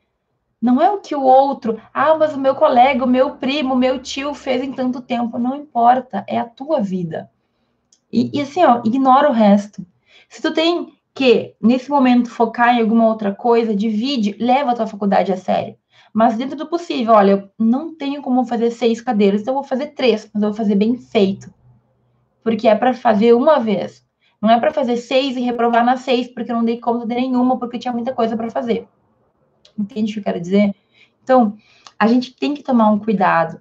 Não é o que o outro, ah, mas o meu colega, o meu primo, o meu tio fez em tanto tempo. Não importa, é a tua vida. E, e assim, ó, ignora o resto. Se tu tem que, nesse momento, focar em alguma outra coisa, divide, leva a tua faculdade a sério. Mas dentro do possível, olha, eu não tenho como fazer seis cadeiras, então eu vou fazer três, mas eu vou fazer bem feito. Porque é para fazer uma vez. Não é para fazer seis e reprovar nas seis, porque eu não dei conta de nenhuma, porque tinha muita coisa para fazer. Entende o que eu quero dizer? Então, a gente tem que tomar um cuidado.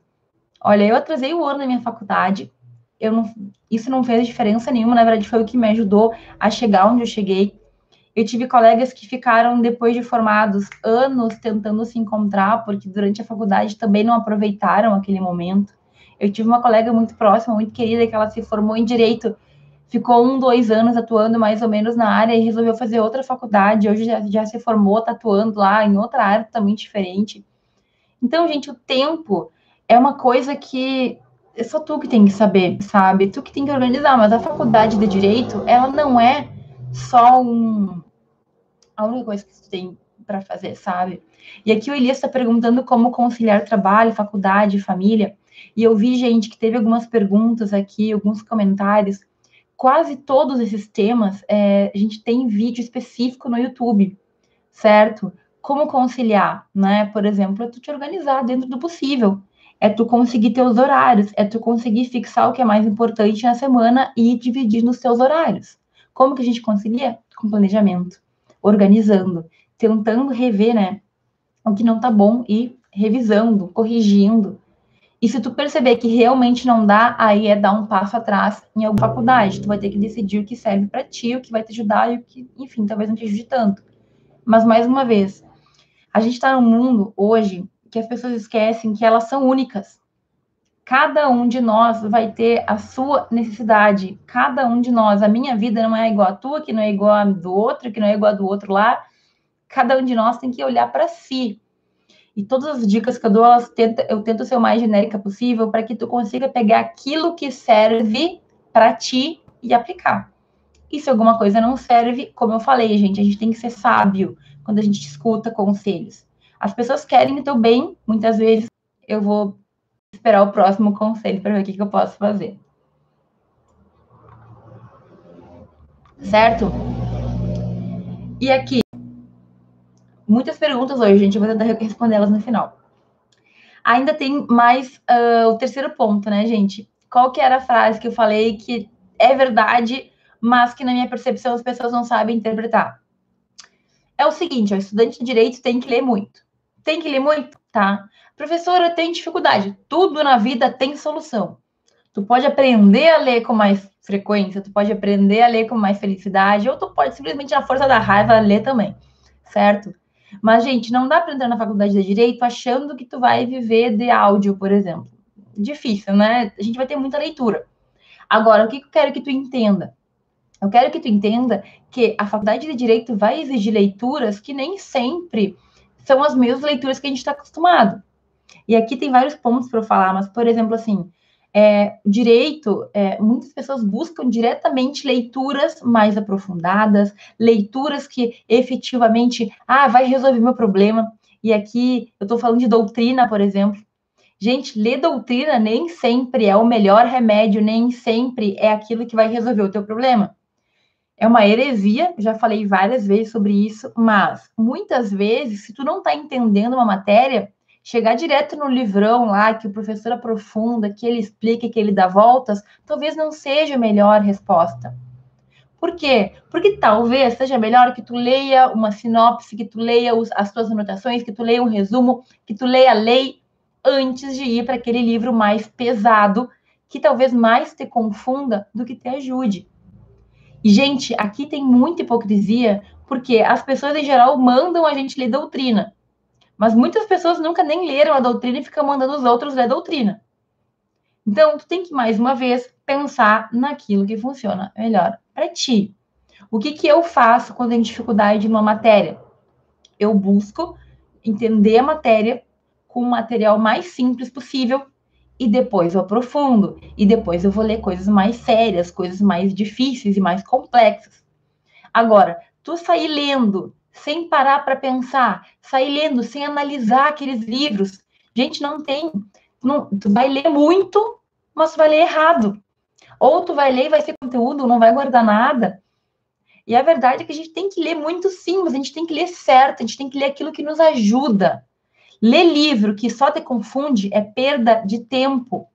Olha, eu atrasei o ano na minha faculdade, eu não, isso não fez diferença nenhuma, na verdade foi o que me ajudou a chegar onde eu cheguei. Eu tive colegas que ficaram, depois de formados, anos tentando se encontrar, porque durante a faculdade também não aproveitaram aquele momento. Eu tive uma colega muito próxima, muito querida, que ela se formou em Direito, ficou um, dois anos atuando mais ou menos na área e resolveu fazer outra faculdade. Hoje já, já se formou, tá atuando lá em outra área totalmente diferente. Então, gente, o tempo é uma coisa que é só tu que tem que saber, sabe? Tu que tem que organizar, mas a faculdade de Direito, ela não é só um, a única coisa que tu tem para fazer, sabe? E aqui o Elias está perguntando como conciliar trabalho, faculdade, família. E eu vi, gente, que teve algumas perguntas aqui, alguns comentários. Quase todos esses temas, é, a gente tem vídeo específico no YouTube, certo? Como conciliar, né? Por exemplo, é tu te organizar dentro do possível. É tu conseguir teus horários, é tu conseguir fixar o que é mais importante na semana e dividir nos teus horários. Como que a gente concilia? Com planejamento organizando, tentando rever, né, o que não tá bom e revisando, corrigindo. E se tu perceber que realmente não dá, aí é dar um passo atrás em alguma faculdade. Tu vai ter que decidir o que serve para ti, o que vai te ajudar e o que, enfim, talvez não te ajude tanto. Mas mais uma vez, a gente está num mundo hoje que as pessoas esquecem que elas são únicas. Cada um de nós vai ter a sua necessidade. Cada um de nós. A minha vida não é igual a tua, que não é igual a do outro, que não é igual a do outro lá. Cada um de nós tem que olhar para si. E todas as dicas que eu dou, tenta, eu tento ser o mais genérica possível para que tu consiga pegar aquilo que serve para ti e aplicar. E se alguma coisa não serve, como eu falei, gente, a gente tem que ser sábio quando a gente escuta conselhos. As pessoas querem o teu bem, muitas vezes eu vou esperar o próximo conselho para ver o que, que eu posso fazer. Certo? E aqui, muitas perguntas hoje, gente. Eu vou tentar responder elas no final. Ainda tem mais uh, o terceiro ponto, né, gente? Qual que era a frase que eu falei que é verdade, mas que na minha percepção as pessoas não sabem interpretar? É o seguinte, o estudante de direito tem que ler muito. Tem que ler muito, tá? Professora, tem dificuldade. Tudo na vida tem solução. Tu pode aprender a ler com mais frequência, tu pode aprender a ler com mais felicidade, ou tu pode simplesmente, na força da raiva, ler também, certo? Mas, gente, não dá para entrar na faculdade de Direito achando que tu vai viver de áudio, por exemplo. Difícil, né? A gente vai ter muita leitura. Agora, o que eu quero que tu entenda? Eu quero que tu entenda que a faculdade de Direito vai exigir leituras que nem sempre são as mesmas leituras que a gente está acostumado. E aqui tem vários pontos para eu falar, mas, por exemplo, assim, é, direito, é, muitas pessoas buscam diretamente leituras mais aprofundadas, leituras que efetivamente, ah, vai resolver meu problema. E aqui eu estou falando de doutrina, por exemplo. Gente, ler doutrina nem sempre é o melhor remédio, nem sempre é aquilo que vai resolver o teu problema. É uma heresia, já falei várias vezes sobre isso, mas muitas vezes, se tu não está entendendo uma matéria, chegar direto no livrão lá, que o professor aprofunda, que ele explica, que ele dá voltas, talvez não seja a melhor resposta. Por quê? Porque talvez seja melhor que tu leia uma sinopse, que tu leia os, as tuas anotações, que tu leia um resumo, que tu leia a lei antes de ir para aquele livro mais pesado, que talvez mais te confunda do que te ajude. E, gente, aqui tem muita hipocrisia, porque as pessoas em geral mandam a gente ler doutrina. Mas muitas pessoas nunca nem leram a doutrina e ficam mandando os outros ler a doutrina. Então, tu tem que, mais uma vez, pensar naquilo que funciona melhor para ti. O que, que eu faço quando tem dificuldade numa matéria? Eu busco entender a matéria com o material mais simples possível e depois eu aprofundo. E depois eu vou ler coisas mais sérias, coisas mais difíceis e mais complexas. Agora, tu sair lendo sem parar para pensar, sair lendo, sem analisar aqueles livros. Gente, não tem. Não, tu vai ler muito, mas tu vai ler errado. Ou tu vai ler e vai ser conteúdo, não vai guardar nada. E a verdade é que a gente tem que ler muito sim, mas a gente tem que ler certo, a gente tem que ler aquilo que nos ajuda. Ler livro que só te confunde é perda de tempo,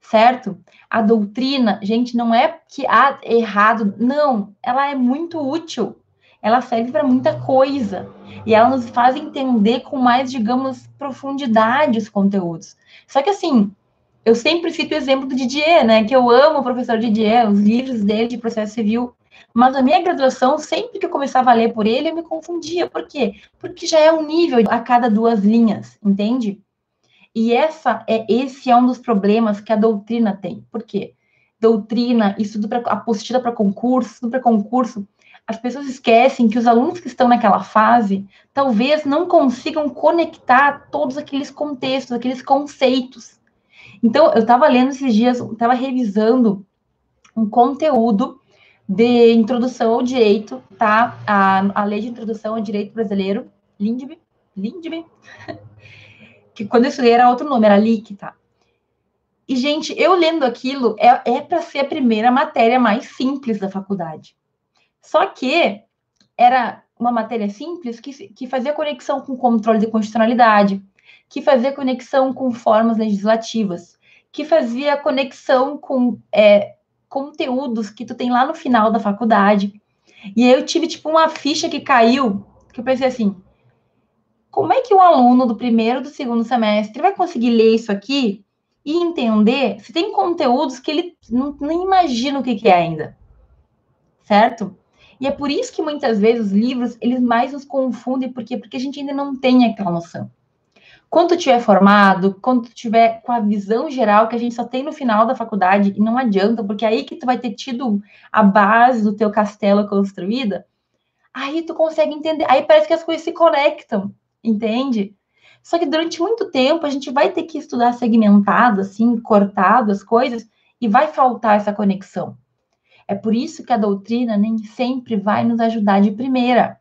certo? A doutrina, gente, não é que há errado, não, ela é muito útil. Ela serve para muita coisa e ela nos faz entender com mais, digamos, profundidade os conteúdos. Só que assim, eu sempre cito o exemplo do Didier, né? Que eu amo o professor Didier, os livros dele de processo civil. Mas a minha graduação, sempre que eu começava a ler por ele, eu me confundia. Por quê? Porque já é um nível a cada duas linhas, entende? E essa é esse é um dos problemas que a doutrina tem. Por quê? Doutrina, estudo para apostila para concurso, estudo para concurso. As pessoas esquecem que os alunos que estão naquela fase talvez não consigam conectar todos aqueles contextos, aqueles conceitos. Então, eu estava lendo esses dias, estava revisando um conteúdo de introdução ao direito, tá? A, a lei de introdução ao direito brasileiro, LINDB, LINDB, que quando eu estudei era outro nome, era LIC, tá? E, gente, eu lendo aquilo, é, é para ser a primeira matéria mais simples da faculdade. Só que era uma matéria simples que, que fazia conexão com controle de constitucionalidade, que fazia conexão com formas legislativas, que fazia conexão com é, conteúdos que tu tem lá no final da faculdade. E aí eu tive, tipo, uma ficha que caiu, que eu pensei assim, como é que um aluno do primeiro do segundo semestre vai conseguir ler isso aqui e entender se tem conteúdos que ele não, nem imagina o que, que é ainda, certo? E é por isso que muitas vezes os livros, eles mais nos confundem, por quê? Porque a gente ainda não tem aquela noção. Quando tu tiver formado, quando tu tiver com a visão geral que a gente só tem no final da faculdade, e não adianta, porque é aí que tu vai ter tido a base do teu castelo construída, aí tu consegue entender, aí parece que as coisas se conectam, entende? Só que durante muito tempo a gente vai ter que estudar segmentado, assim, cortado as coisas, e vai faltar essa conexão. É por isso que a doutrina nem sempre vai nos ajudar de primeira.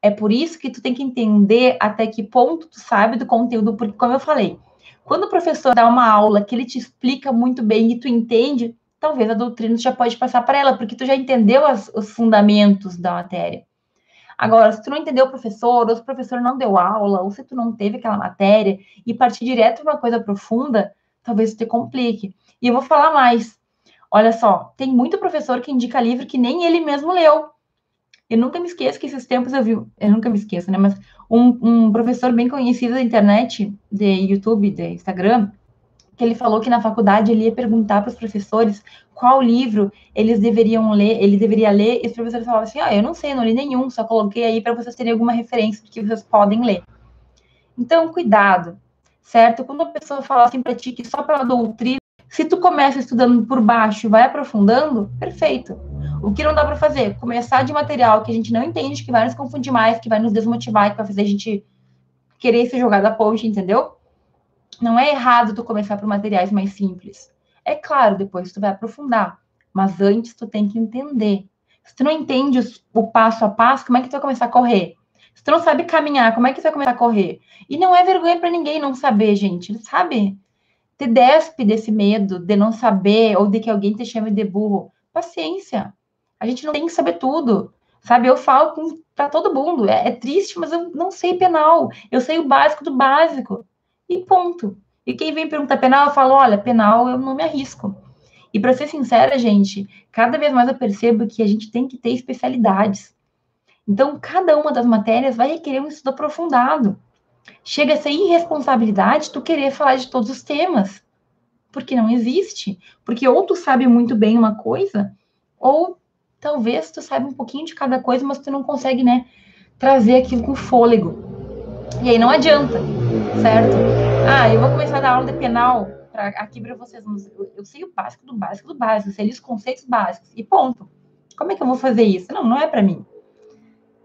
É por isso que tu tem que entender até que ponto tu sabe do conteúdo, porque, como eu falei, quando o professor dá uma aula que ele te explica muito bem e tu entende, talvez a doutrina já pode passar para ela, porque tu já entendeu as, os fundamentos da matéria. Agora, se tu não entendeu o professor, ou se o professor não deu aula, ou se tu não teve aquela matéria, e partir direto para uma coisa profunda, talvez te complique. E eu vou falar mais. Olha só, tem muito professor que indica livro que nem ele mesmo leu. Eu nunca me esqueço que esses tempos eu vi, eu nunca me esqueço, né? Mas um, um professor bem conhecido da internet, de YouTube, de Instagram, que ele falou que na faculdade ele ia perguntar para os professores qual livro eles deveriam ler, ele deveria ler, e os professores falavam assim: ah, eu não sei, não li nenhum, só coloquei aí para vocês terem alguma referência que vocês podem ler. Então, cuidado, certo? Quando a pessoa fala assim para ti que só pela doutrina, se tu começa estudando por baixo e vai aprofundando, perfeito. O que não dá para fazer? Começar de material que a gente não entende, que vai nos confundir mais, que vai nos desmotivar, que vai fazer a gente querer se jogar da ponte, entendeu? Não é errado tu começar por materiais mais simples. É claro, depois tu vai aprofundar, mas antes tu tem que entender. Se tu não entende o passo a passo, como é que tu vai começar a correr? Se tu não sabe caminhar, como é que tu vai começar a correr? E não é vergonha para ninguém não saber, gente, sabe? Te despe desse medo de não saber ou de que alguém te chame de burro. Paciência. A gente não tem que saber tudo. Sabe, eu falo para todo mundo. É, é triste, mas eu não sei penal. Eu sei o básico do básico e ponto. E quem vem perguntar penal, eu falo, olha, penal eu não me arrisco. E para ser sincera, gente, cada vez mais eu percebo que a gente tem que ter especialidades. Então, cada uma das matérias vai requerer um estudo aprofundado. Chega a ser irresponsabilidade tu querer falar de todos os temas. Porque não existe. Porque ou tu sabe muito bem uma coisa, ou talvez tu saiba um pouquinho de cada coisa, mas tu não consegue, né, trazer aquilo com fôlego. E aí não adianta, certo? Ah, eu vou começar a dar aula de penal pra, aqui para vocês, eu, eu, sei o básico do básico do básico, sei os conceitos básicos, e ponto. Como é que eu vou fazer isso? Não, não é para mim.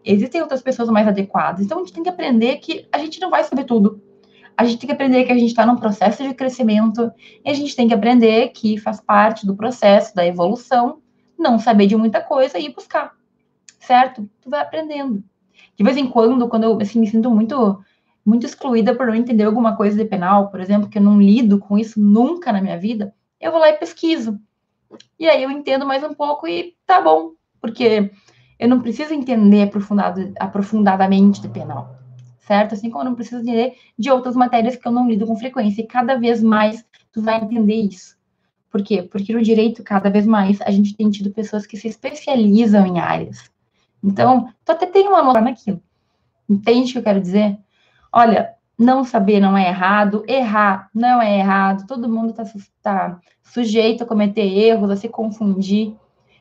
Existem outras pessoas mais adequadas, então a gente tem que aprender que a gente não vai saber tudo. A gente tem que aprender que a gente está num processo de crescimento, e a gente tem que aprender que faz parte do processo da evolução não saber de muita coisa e ir buscar, certo? Tu vai aprendendo. De vez em quando, quando eu assim, me sinto muito muito excluída por não entender alguma coisa de penal, por exemplo, que eu não lido com isso nunca na minha vida, eu vou lá e pesquiso. E aí eu entendo mais um pouco e tá bom, porque eu não preciso entender aprofundado, aprofundadamente de penal, certo? Assim como eu não preciso entender de outras matérias que eu não lido com frequência. E cada vez mais tu vai entender isso. Por quê? Porque no direito, cada vez mais, a gente tem tido pessoas que se especializam em áreas. Então, tu até tem uma noção naquilo. Entende o que eu quero dizer? Olha, não saber não é errado, errar não é errado, todo mundo está tá sujeito a cometer erros, a se confundir.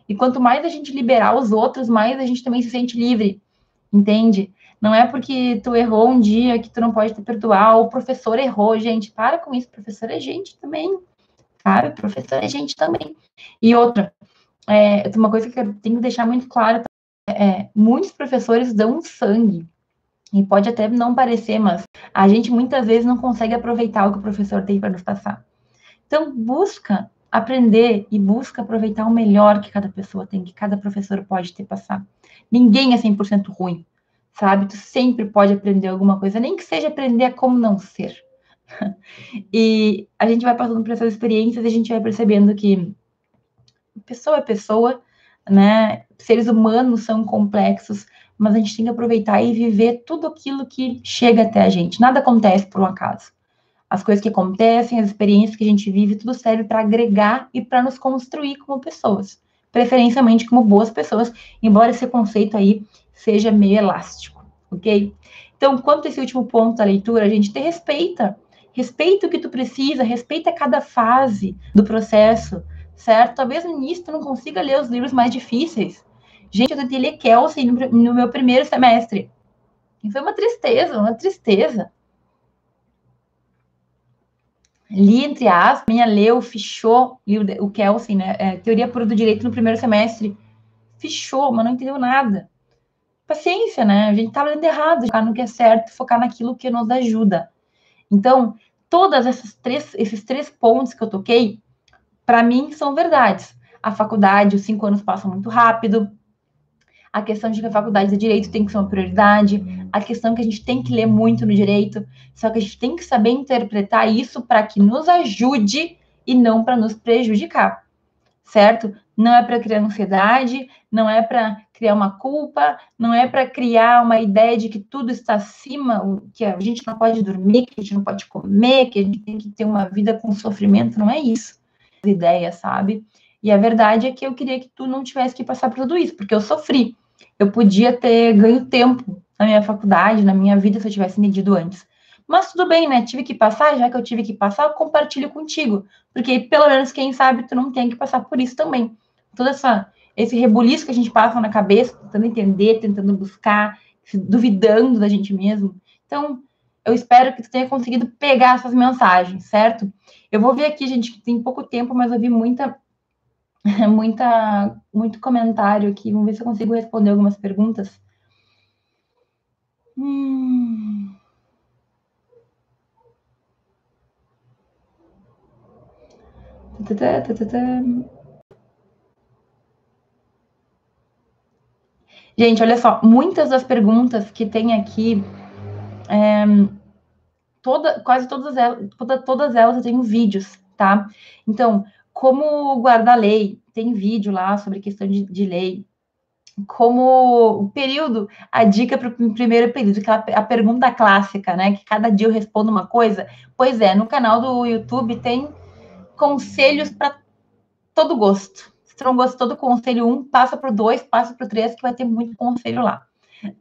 E quanto mais a gente liberar os outros, mais a gente também se sente livre, entende? Não é porque tu errou um dia que tu não pode te perdoar, o professor errou, gente, para com isso, professor é gente também, sabe? Professor é gente também. E outra, é, uma coisa que eu tenho que deixar muito claro, é, muitos professores dão sangue, e pode até não parecer, mas a gente muitas vezes não consegue aproveitar o que o professor tem para nos passar. Então, busca aprender e busca aproveitar o melhor que cada pessoa tem, que cada professor pode ter passar. Ninguém é 100% ruim, sabe? Tu sempre pode aprender alguma coisa, nem que seja aprender a como não ser. e a gente vai passando por essas experiências e a gente vai percebendo que pessoa é pessoa, né? Seres humanos são complexos, mas a gente tem que aproveitar e viver tudo aquilo que chega até a gente. Nada acontece por um acaso. As coisas que acontecem, as experiências que a gente vive, tudo serve para agregar e para nos construir como pessoas, preferencialmente como boas pessoas, embora esse conceito aí seja meio elástico, ok? Então, quanto a esse último ponto da leitura, a gente te respeita, respeita o que tu precisa, respeita cada fase do processo, certo? Talvez no início tu não consiga ler os livros mais difíceis, Gente, eu tentei ler Kelsey no, no meu primeiro semestre. E foi uma tristeza, uma tristeza. Li, entre aspas, minha leu, fichou, li o, o Kelsey, né? É, teoria pura do direito no primeiro semestre. Fichou, mas não entendeu nada. Paciência, né? A gente tava lendo errado, focar no que é certo, focar naquilo que nos ajuda. Então, todas essas três, esses três pontos que eu toquei, para mim, são verdades. A faculdade, os cinco anos passam muito rápido a questão de que a faculdade de direito tem que ser uma prioridade, a questão que a gente tem que ler muito no direito, só que a gente tem que saber interpretar isso para que nos ajude e não para nos prejudicar, certo? Não é para criar ansiedade, não é para criar uma culpa, não é para criar uma ideia de que tudo está acima, que a gente não pode dormir, que a gente não pode comer, que a gente tem que ter uma vida com sofrimento, não é isso. Ideia, sabe? E a verdade é que eu queria que tu não tivesse que passar por tudo isso, porque eu sofri eu podia ter ganho tempo na minha faculdade, na minha vida, se eu tivesse medido antes. Mas tudo bem, né? Tive que passar, já que eu tive que passar, eu compartilho contigo. Porque pelo menos, quem sabe, tu não tem que passar por isso também. Todo essa, esse rebuliço que a gente passa na cabeça, tentando entender, tentando buscar, duvidando da gente mesmo. Então, eu espero que tu tenha conseguido pegar essas mensagens, certo? Eu vou ver aqui, gente, que tem pouco tempo, mas eu vi muita muita, muito comentário aqui. Vamos ver se eu consigo responder algumas perguntas. Hum. Gente, olha só, muitas das perguntas que tem aqui, é, toda, quase todas elas, toda, todas elas eu tenho vídeos, tá? Então, como guardar lei, tem vídeo lá sobre questão de, de lei. Como período, a dica para o primeiro período, que é a pergunta clássica, né? Que cada dia eu respondo uma coisa. Pois é, no canal do YouTube tem conselhos para todo gosto. Se não gostou do conselho 1, um, passa para o 2, passa para o 3, que vai ter muito conselho lá,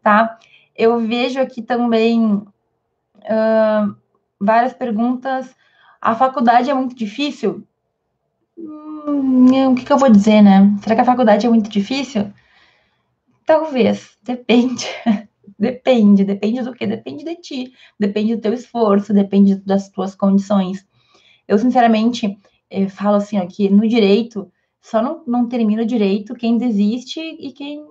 tá? Eu vejo aqui também uh, várias perguntas. A faculdade é muito difícil? Hum, o que, que eu vou dizer, né? Será que a faculdade é muito difícil? Talvez, depende. depende, depende do que? Depende de ti, depende do teu esforço, depende das tuas condições. Eu, sinceramente, eu falo assim, ó, que no direito, só não, não termina o direito quem desiste e quem,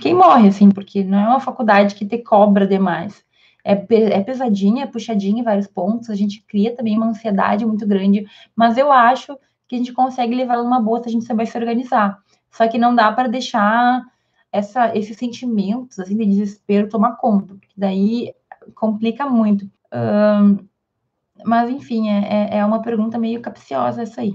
quem morre, assim, porque não é uma faculdade que te cobra demais. É, é pesadinha, é puxadinha em vários pontos, a gente cria também uma ansiedade muito grande, mas eu acho que a gente consegue levar numa boa se a gente saber se organizar. Só que não dá para deixar essa, esses sentimentos assim, de desespero tomar conta, porque daí complica muito. Um, mas, enfim, é, é, é uma pergunta meio capciosa essa aí.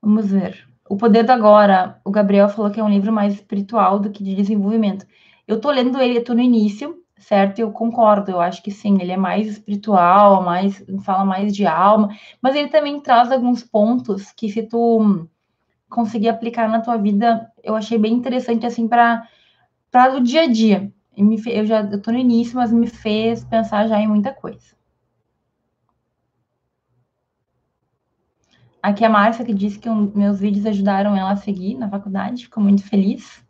Vamos ver. O Poder do Agora. O Gabriel falou que é um livro mais espiritual do que de desenvolvimento. Eu tô lendo ele, eu tô no início, certo? Eu concordo, eu acho que sim, ele é mais espiritual, mais fala mais de alma, mas ele também traz alguns pontos que se tu conseguir aplicar na tua vida, eu achei bem interessante assim para para o dia a dia. Me, eu já tô no início, mas me fez pensar já em muita coisa. Aqui é a Márcia que disse que um, meus vídeos ajudaram ela a seguir na faculdade, ficou muito feliz.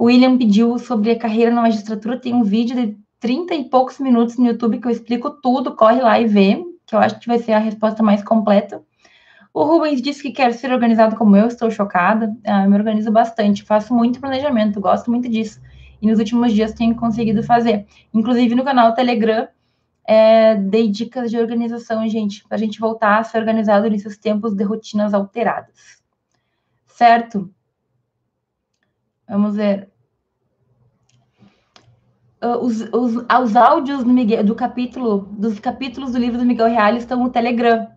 O William pediu sobre a carreira na magistratura, tem um vídeo de 30 e poucos minutos no YouTube que eu explico tudo, corre lá e vê, que eu acho que vai ser a resposta mais completa. O Rubens disse que quer ser organizado como eu, estou chocada. Ah, eu me organizo bastante, faço muito planejamento, gosto muito disso. E nos últimos dias tenho conseguido fazer. Inclusive no canal Telegram, é, dei dicas de organização, gente, para a gente voltar a ser organizado nesses tempos de rotinas alteradas. Certo? Vamos ver. Uh, os, os, os áudios do, Miguel, do capítulo, dos capítulos do livro do Miguel Real estão no Telegram,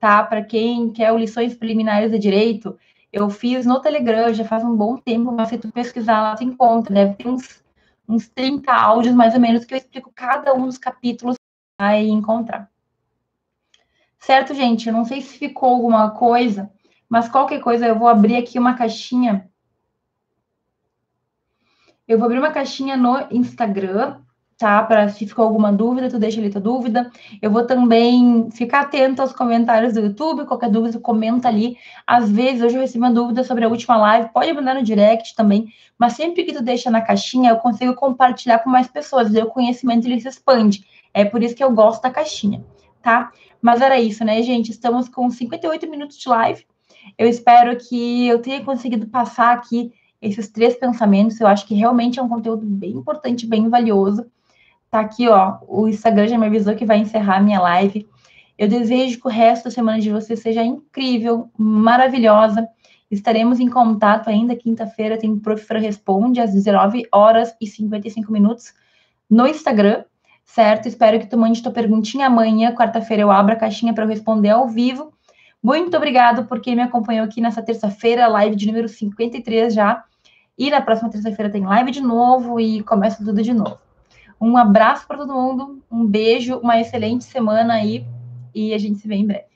tá? Para quem quer lições preliminares de direito, eu fiz no Telegram já faz um bom tempo, mas se tu pesquisar lá, tu encontra. Deve ter uns, uns 30 áudios mais ou menos que eu explico cada um dos capítulos aí encontrar. Certo, gente? Eu não sei se ficou alguma coisa, mas qualquer coisa eu vou abrir aqui uma caixinha eu vou abrir uma caixinha no Instagram, tá? Para se ficou alguma dúvida, tu deixa ali tua dúvida. Eu vou também ficar atento aos comentários do YouTube, qualquer dúvida, comenta ali. Às vezes, hoje eu recebi uma dúvida sobre a última live, pode mandar no direct também, mas sempre que tu deixa na caixinha, eu consigo compartilhar com mais pessoas, e o conhecimento ele se expande. É por isso que eu gosto da caixinha, tá? Mas era isso, né, gente? Estamos com 58 minutos de live. Eu espero que eu tenha conseguido passar aqui esses três pensamentos. Eu acho que realmente é um conteúdo bem importante, bem valioso. Tá aqui, ó. O Instagram já me avisou que vai encerrar a minha live. Eu desejo que o resto da semana de vocês seja incrível, maravilhosa. Estaremos em contato ainda quinta-feira. Tem o Professor Responde às 19 horas e 55 minutos no Instagram, certo? Espero que tu mande tua perguntinha amanhã. Quarta-feira eu abro a caixinha para eu responder ao vivo. Muito obrigado por quem me acompanhou aqui nessa terça-feira, live de número 53 já. E na próxima terça-feira tem live de novo e começa tudo de novo. Um abraço para todo mundo, um beijo, uma excelente semana aí e a gente se vê em breve.